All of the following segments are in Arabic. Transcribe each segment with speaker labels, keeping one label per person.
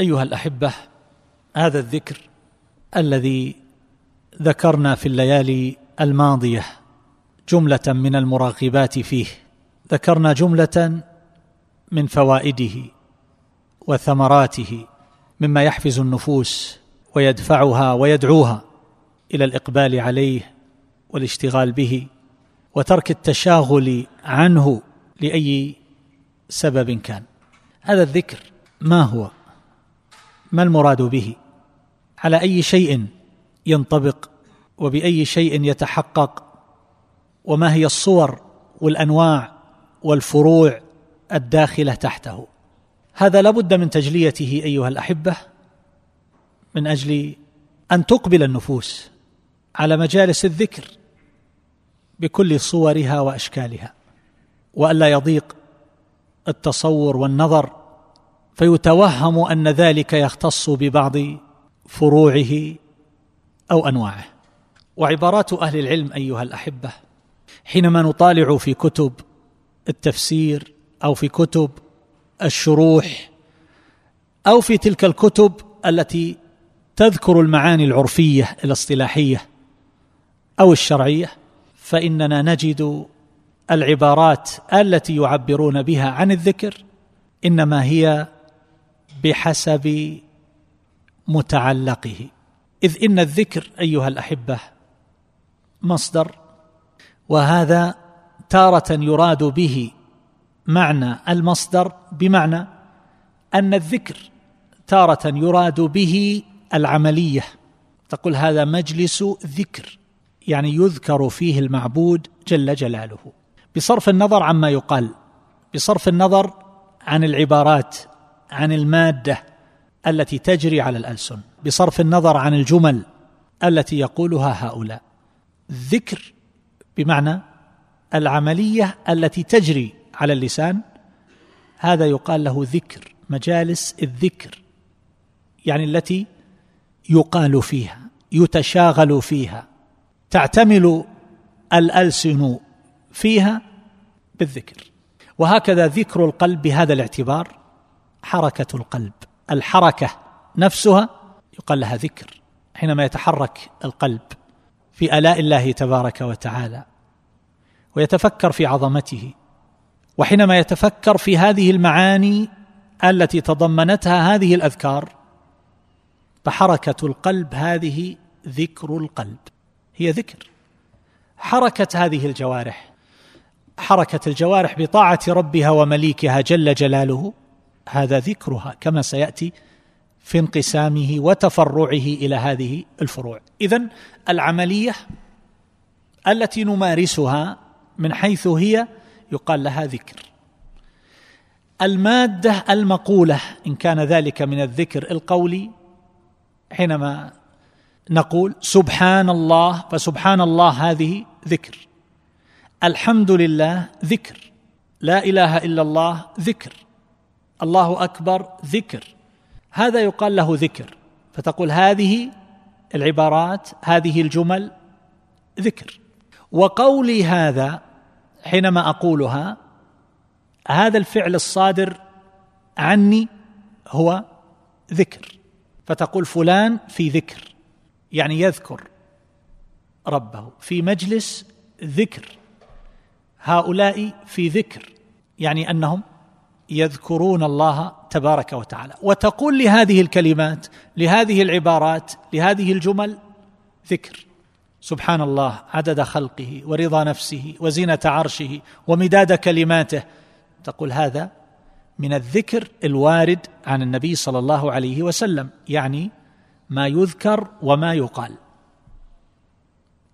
Speaker 1: أيها الأحبة هذا الذكر الذي ذكرنا في الليالي الماضية جملة من المراغبات فيه. ذكرنا جملة من فوائده وثمراته مما يحفز النفوس ويدفعها ويدعوها إلى الإقبال عليه والاشتغال به وترك التشاغل عنه لأي سبب كان. هذا الذكر ما هو؟ ما المراد به؟ على أي شيء ينطبق وبأي شيء يتحقق؟ وما هي الصور والأنواع والفروع الداخلة تحته؟ هذا لابد من تجليته أيها الأحبة من أجل أن تقبل النفوس على مجالس الذكر بكل صورها وأشكالها والا يضيق التصور والنظر فيتوهم أن ذلك يختص ببعض فروعه أو أنواعه. وعبارات أهل العلم أيها الأحبة حينما نطالع في كتب التفسير أو في كتب الشروح أو في تلك الكتب التي تذكر المعاني العرفية الاصطلاحية أو الشرعية فإننا نجد العبارات التي يعبرون بها عن الذكر إنما هي بحسب متعلقه. إذ إن الذكر أيها الأحبة مصدر وهذا تارة يراد به معنى المصدر بمعنى أن الذكر تارة يراد به العملية. تقول هذا مجلس ذكر يعني يذكر فيه المعبود جل جلاله. بصرف النظر عما يقال بصرف النظر عن العبارات عن المادة التي تجري على الألسن بصرف النظر عن الجمل التي يقولها هؤلاء. ذكر بمعنى العملية التي تجري على اللسان هذا يقال له ذكر مجالس الذكر يعني التي يقال فيها يتشاغل فيها تعتمل الألسن فيها بالذكر. وهكذا ذكر القلب بهذا الاعتبار حركة القلب. الحركة نفسها يقال لها ذكر حينما يتحرك القلب في آلاء الله تبارك وتعالى ويتفكر في عظمته وحينما يتفكر في هذه المعاني التي تضمنتها هذه الأذكار فحركة القلب هذه ذكر القلب هي ذكر. حركة هذه الجوارح حركة الجوارح بطاعة ربها ومليكها جل جلاله هذا ذكرها كما سيأتي في انقسامه وتفرعه إلى هذه الفروع. اذا العملية التي نمارسها من حيث هي يقال لها ذكر. المادة المقولة إن كان ذلك من الذكر القولي حينما نقول سبحان الله فسبحان الله هذه ذكر. الحمد لله ذكر. لا إله إلا الله ذكر. الله أكبر ذكر. هذا يقال له ذكر. فتقول هذه العبارات هذه الجمل ذكر. وقولي هذا حينما أقولها هذا الفعل الصادر عني هو ذكر. فتقول فلان في ذكر يعني يذكر ربه. في مجلس ذكر هؤلاء في ذكر يعني أنهم يذكرون الله تبارك وتعالى. وتقول لهذه الكلمات لهذه العبارات لهذه الجمل ذكر. سبحان الله عدد خلقه ورضا نفسه وزينة عرشه ومداد كلماته. تقول هذا من الذكر الوارد عن النبي صلى الله عليه وسلم يعني ما يذكر وما يقال.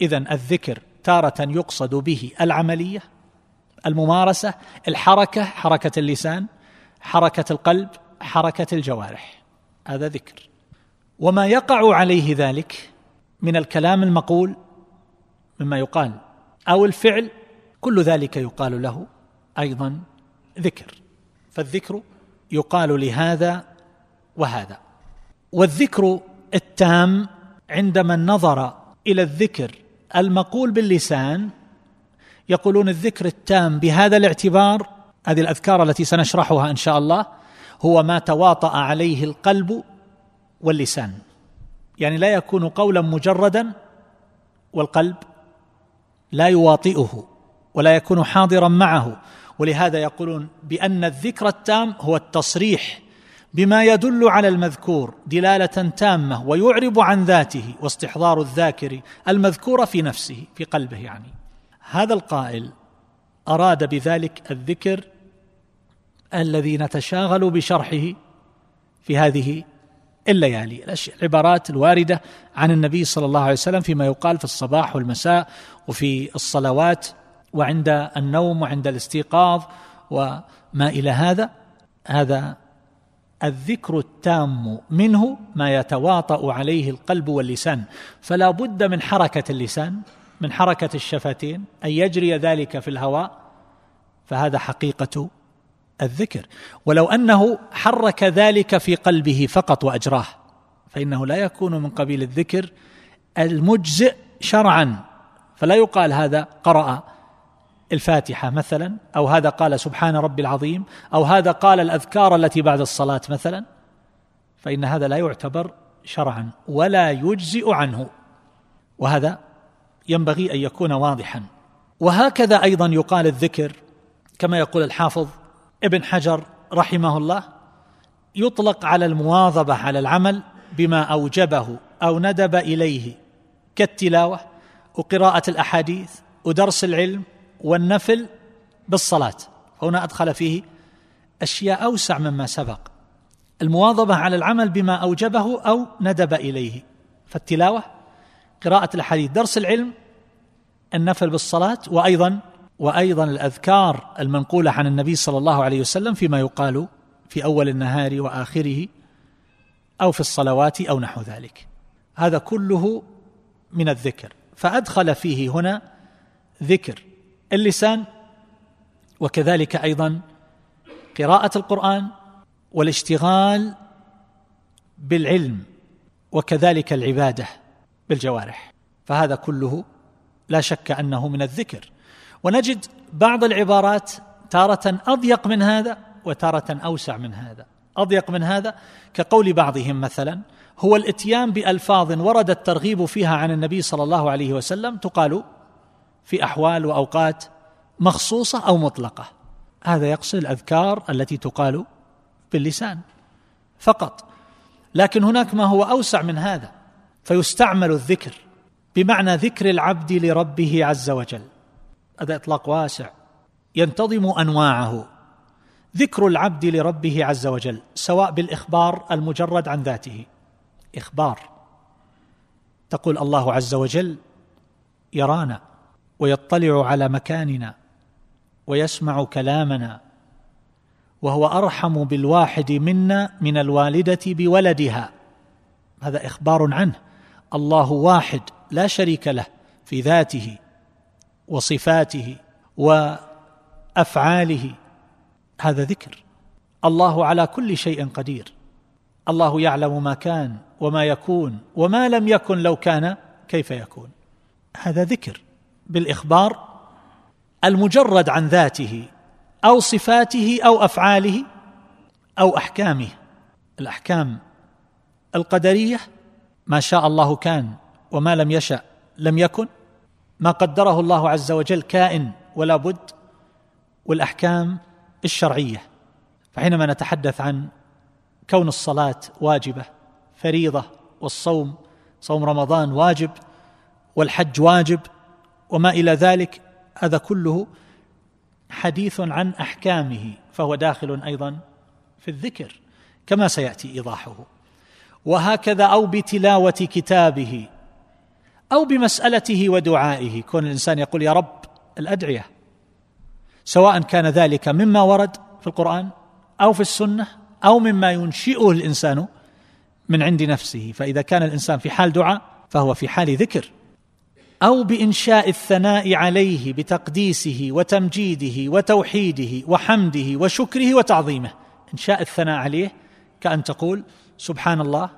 Speaker 1: اذا الذكر تارة يقصد به العملية الممارسة الحركة حركة اللسان حركة القلب حركة الجوارح. هذا ذكر. وما يقع عليه ذلك من الكلام المقول مما يقال أو الفعل كل ذلك يقال له أيضا ذكر. فالذكر يقال لهذا وهذا. والذكر التام عندما نظر إلى الذكر المقول باللسان يقولون الذكر التام بهذا الاعتبار هذه الأذكار التي سنشرحها إن شاء الله هو ما تواطأ عليه القلب واللسان. يعني لا يكون قولا مجردا والقلب لا يواطئه ولا يكون حاضرا معه. ولهذا يقولون بأن الذكر التام هو التصريح بما يدل على المذكور دلالة تامة ويعرب عن ذاته واستحضار الذاكر المذكور في نفسه في قلبه يعني. هذا القائل أراد بذلك الذكر الذي نتشاغل بشرحه في هذه الليالي. العبارات الواردة عن النبي صلى الله عليه وسلم فيما يقال في الصباح والمساء وفي الصلوات وعند النوم وعند الاستيقاظ وما إلى هذا. هذا الذكر التام منه ما يتواطأ عليه القلب واللسان. فلا بد من حركة اللسان من حركة الشفتين أن يجري ذلك في الهواء فهذا حقيقة الذكر. ولو أنه حرك ذلك في قلبه فقط وأجراه فإنه لا يكون من قبيل الذكر المجزئ شرعا. فلا يقال هذا قرأ الفاتحة مثلا أو هذا قال سبحان ربي العظيم أو هذا قال الأذكار التي بعد الصلاة مثلا. فإن هذا لا يعتبر شرعا ولا يجزئ عنه. وهذا ينبغي أن يكون واضحا. وهكذا أيضا يقال الذكر كما يقول الحافظ ابن حجر رحمه الله يطلق على المواظبة على العمل بما أوجبه أو ندب إليه كالتلاوة وقراءة الأحاديث ودرس العلم والنفل بالصلاة. هنا أدخل فيه أشياء أوسع مما سبق. المواظبة على العمل بما أوجبه أو ندب إليه. فالتلاوة قراءة الحديث درس العلم النفل بالصلاة وأيضا وأيضا الأذكار المنقولة عن النبي صلى الله عليه وسلم فيما يقال في أول النهار وآخره أو في الصلوات أو نحو ذلك. هذا كله من الذكر. فأدخل فيه هنا ذكر اللسان وكذلك أيضا قراءة القرآن والاشتغال بالعلم وكذلك العبادة. بالجوارح. فهذا كله لا شك أنه من الذكر. ونجد بعض العبارات تارة أضيق من هذا وتارة أوسع من هذا. أضيق من هذا كقول بعضهم مثلا هو الإتيان بألفاظ ورد الترغيب فيها عن النبي صلى الله عليه وسلم تقال في أحوال وأوقات مخصوصة أو مطلقة. هذا يقصد الأذكار التي تقال باللسان فقط. لكن هناك ما هو أوسع من هذا. فيستعمل الذكر بمعنى ذكر العبد لربه عز وجل. هذا إطلاق واسع. ينتظم أنواعه. ذكر العبد لربه عز وجل سواء بالإخبار المجرد عن ذاته. إخبار. تقول الله عز وجل يرانا ويطلع على مكاننا ويسمع كلامنا وهو أرحم بالواحد منا من الوالدة بولدها. هذا إخبار عنه. الله واحد لا شريك له في ذاته وصفاته وأفعاله. هذا ذكر. الله على كل شيء قدير. الله يعلم ما كان وما يكون وما لم يكن لو كان كيف يكون. هذا ذكر. بالإخبار المجرد عن ذاته أو صفاته أو أفعاله أو أحكامه. الأحكام القدرية ما شاء الله كان وما لم يشأ لم يكن ما قدره الله عز وجل كائن ولا بد والأحكام الشرعية. فحينما نتحدث عن كون الصلاة واجبة فريضة والصوم صوم رمضان واجب والحج واجب وما إلى ذلك هذا كله حديث عن أحكامه فهو داخل أيضا في الذكر كما سيأتي إيضاحه. وهكذا أو بتلاوة كتابه أو بمسألته ودعائه. كون الإنسان يقول يا رب الأدعية سواء كان ذلك مما ورد في القرآن أو في السنة أو مما ينشئه الإنسان من عند نفسه. فإذا كان الإنسان في حال دعاء فهو في حال ذكر. أو بإنشاء الثناء عليه بتقديسه وتمجيده وتوحيده وحمده وشكره وتعظيمه. إنشاء الثناء عليه كأن تقول سبحان الله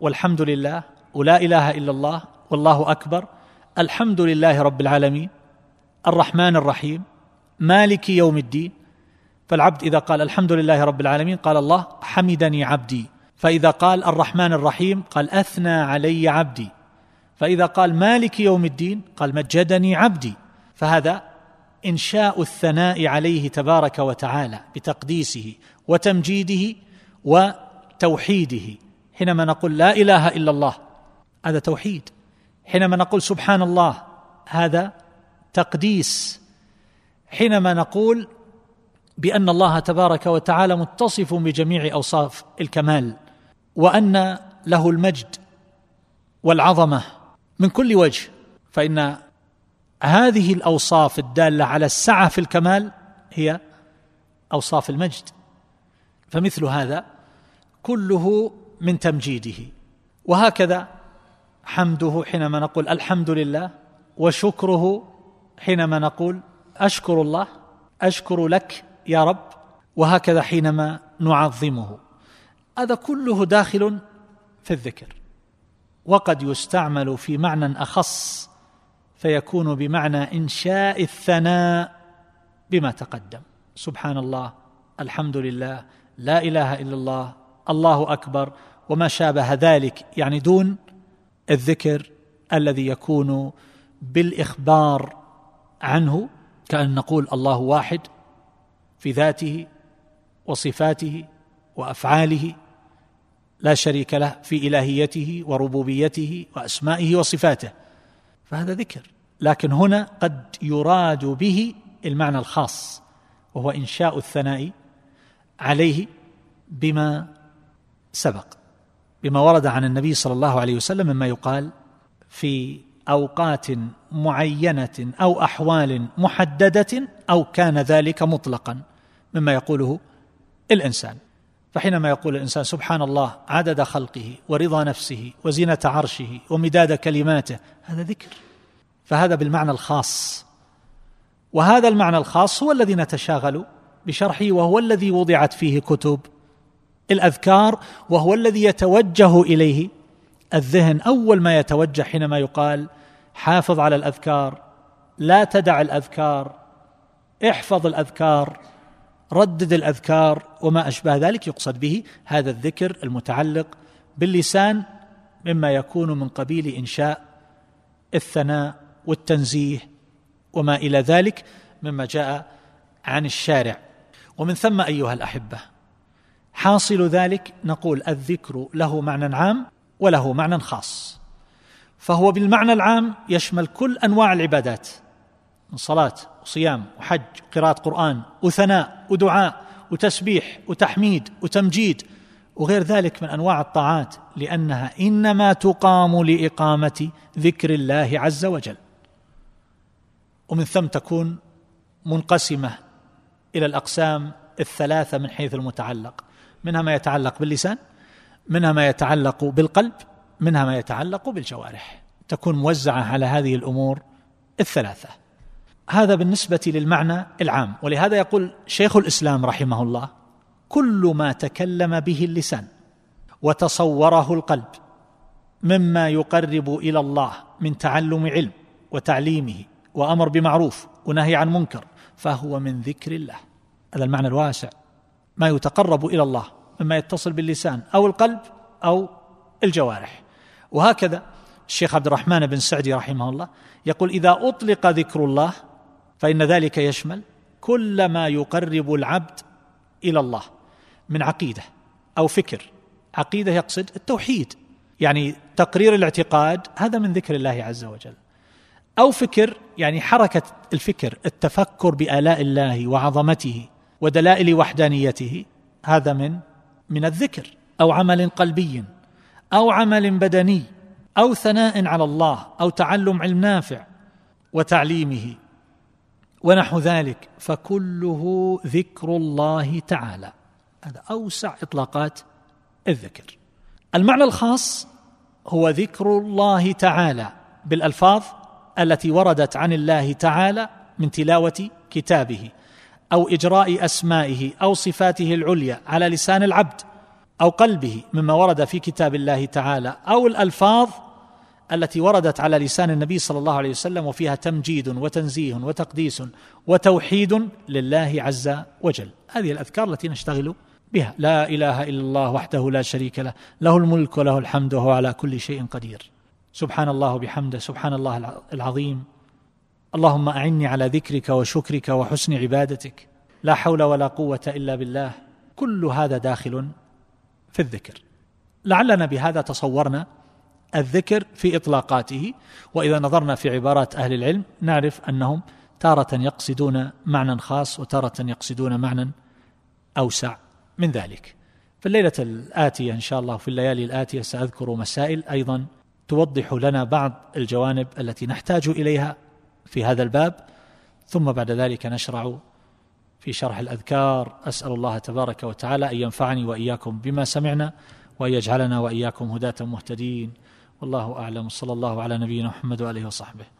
Speaker 1: والحمد لله ولا إله إلا الله والله أكبر الحمد لله رب العالمين الرحمن الرحيم مالك يوم الدين. فالعبد إذا قال الحمد لله رب العالمين قال الله حمدني عبدي. فإذا قال الرحمن الرحيم قال أثنى علي عبدي. فإذا قال مالك يوم الدين قال مجدني عبدي. فهذا إنشاء الثناء عليه تبارك وتعالى بتقديسه وتمجيده وتوحيده. حينما نقول لا إله إلا الله هذا توحيد. حينما نقول سبحان الله هذا تقديس. حينما نقول بأن الله تبارك وتعالى متصف بجميع أوصاف الكمال وأن له المجد والعظمة من كل وجه فإن هذه الأوصاف الدالة على السعة في الكمال هي أوصاف المجد. فمثل هذا كله من تمجيده. وهكذا حمده حينما نقول الحمد لله وشكره حينما نقول أشكر الله أشكر لك يا رب وهكذا حينما نعظمه. هذا كله داخل في الذكر. وقد يستعمل في معنى أخص فيكون بمعنى إنشاء الثناء بما تقدم. سبحان الله الحمد لله لا إله إلا الله الله أكبر وما شابه ذلك يعني دون الذكر الذي يكون بالإخبار عنه كأن نقول الله واحد في ذاته وصفاته وأفعاله لا شريك له في إلهيته وربوبيته وأسمائه وصفاته. فهذا ذكر لكن هنا قد يراد به المعنى الخاص وهو إنشاء الثناء عليه بما سبق بما ورد عن النبي صلى الله عليه وسلم مما يقال في أوقات معينة أو أحوال محددة أو كان ذلك مطلقا مما يقوله الإنسان. فحينما يقول الإنسان سبحان الله عدد خلقه ورضا نفسه وزينة عرشه ومداد كلماته هذا ذكر. فهذا بالمعنى الخاص. وهذا المعنى الخاص هو الذي نتشاغل بشرحه وهو الذي وضعت فيه كتب الأذكار وهو الذي يتوجه إليه. الذهن أول ما يتوجه حينما يقال حافظ على الأذكار لا تدع الأذكار احفظ الأذكار ردد الأذكار وما أشبه ذلك يقصد به هذا الذكر المتعلق باللسان مما يكون من قبيل إنشاء الثناء والتنزيه وما إلى ذلك مما جاء عن الشارع. ومن ثم أيها الأحبة حاصل ذلك نقول الذكر له معنى عام وله معنى خاص. فهو بالمعنى العام يشمل كل أنواع العبادات من صلاة وصيام وحج وقراءة قرآن وثناء ودعاء وتسبيح وتحميد وتمجيد وغير ذلك من أنواع الطاعات لأنها إنما تقام لإقامة ذكر الله عز وجل. ومن ثم تكون منقسمة إلى الأقسام الثلاثة من حيث المتعلق. منها ما يتعلق باللسان منها ما يتعلق بالقلب منها ما يتعلق بالجوارح. تكون موزعة على هذه الأمور الثلاثة. هذا بالنسبة للمعنى العام. ولهذا يقول شيخ الإسلام رحمه الله كل ما تكلم به اللسان وتصوره القلب مما يقرب إلى الله من تعلم علم وتعليمه وأمر بمعروف ونهي عن منكر فهو من ذكر الله. هذا المعنى الواسع. ما يتقرب إلى الله مما يتصل باللسان أو القلب أو الجوارح. وهكذا الشيخ عبد الرحمن بن سعدي رحمه الله يقول إذا أطلق ذكر الله فإن ذلك يشمل كل ما يقرب العبد إلى الله من عقيدة أو فكر. عقيدة يقصد التوحيد يعني تقرير الاعتقاد هذا من ذكر الله عز وجل. أو فكر يعني حركة الفكر التفكر بآلاء الله وعظمته. ودلائل وحدانيته. هذا من من الذكر أو عمل قلبي أو عمل بدني أو ثناء على الله أو تعلم علم نافع وتعليمه. ونحو ذلك فكله ذكر الله تعالى. هذا أوسع إطلاقات الذكر. المعنى الخاص هو ذكر الله تعالى بالألفاظ التي وردت عن الله تعالى من تلاوة كتابه. أو إجراء أسمائه أو صفاته العليا على لسان العبد أو قلبه مما ورد في كتاب الله تعالى أو الألفاظ التي وردت على لسان النبي صلى الله عليه وسلم وفيها تمجيد وتنزيه وتقديس وتوحيد لله عز وجل. هذه الأذكار التي نشتغل بها. لا إله إلا الله وحده لا شريك له له الملك وله الحمد وهو على كل شيء قدير. سبحان الله وبحمده سبحان الله العظيم. اللهم أعني على ذكرك وشكرك وحسن عبادتك. لا حول ولا قوة إلا بالله. كل هذا داخل في الذكر. لعلنا بهذا تصورنا الذكر في إطلاقاته وإذا نظرنا في عبارات أهل العلم نعرف أنهم تارة يقصدون معنى خاص وتارة يقصدون معنى أوسع من ذلك. في الليلة الآتية إن شاء الله في الليالي الآتية سأذكر مسائل أيضا توضح لنا بعض الجوانب التي نحتاج إليها. في هذا الباب ثم بعد ذلك نشرع في شرح الأذكار أسأل الله تبارك وتعالى أن ينفعني وإياكم بما سمعنا وأن يجعلنا وإياكم هداة مهتدين. والله أعلم. صلى الله على نبينا محمد وآله وصحبه.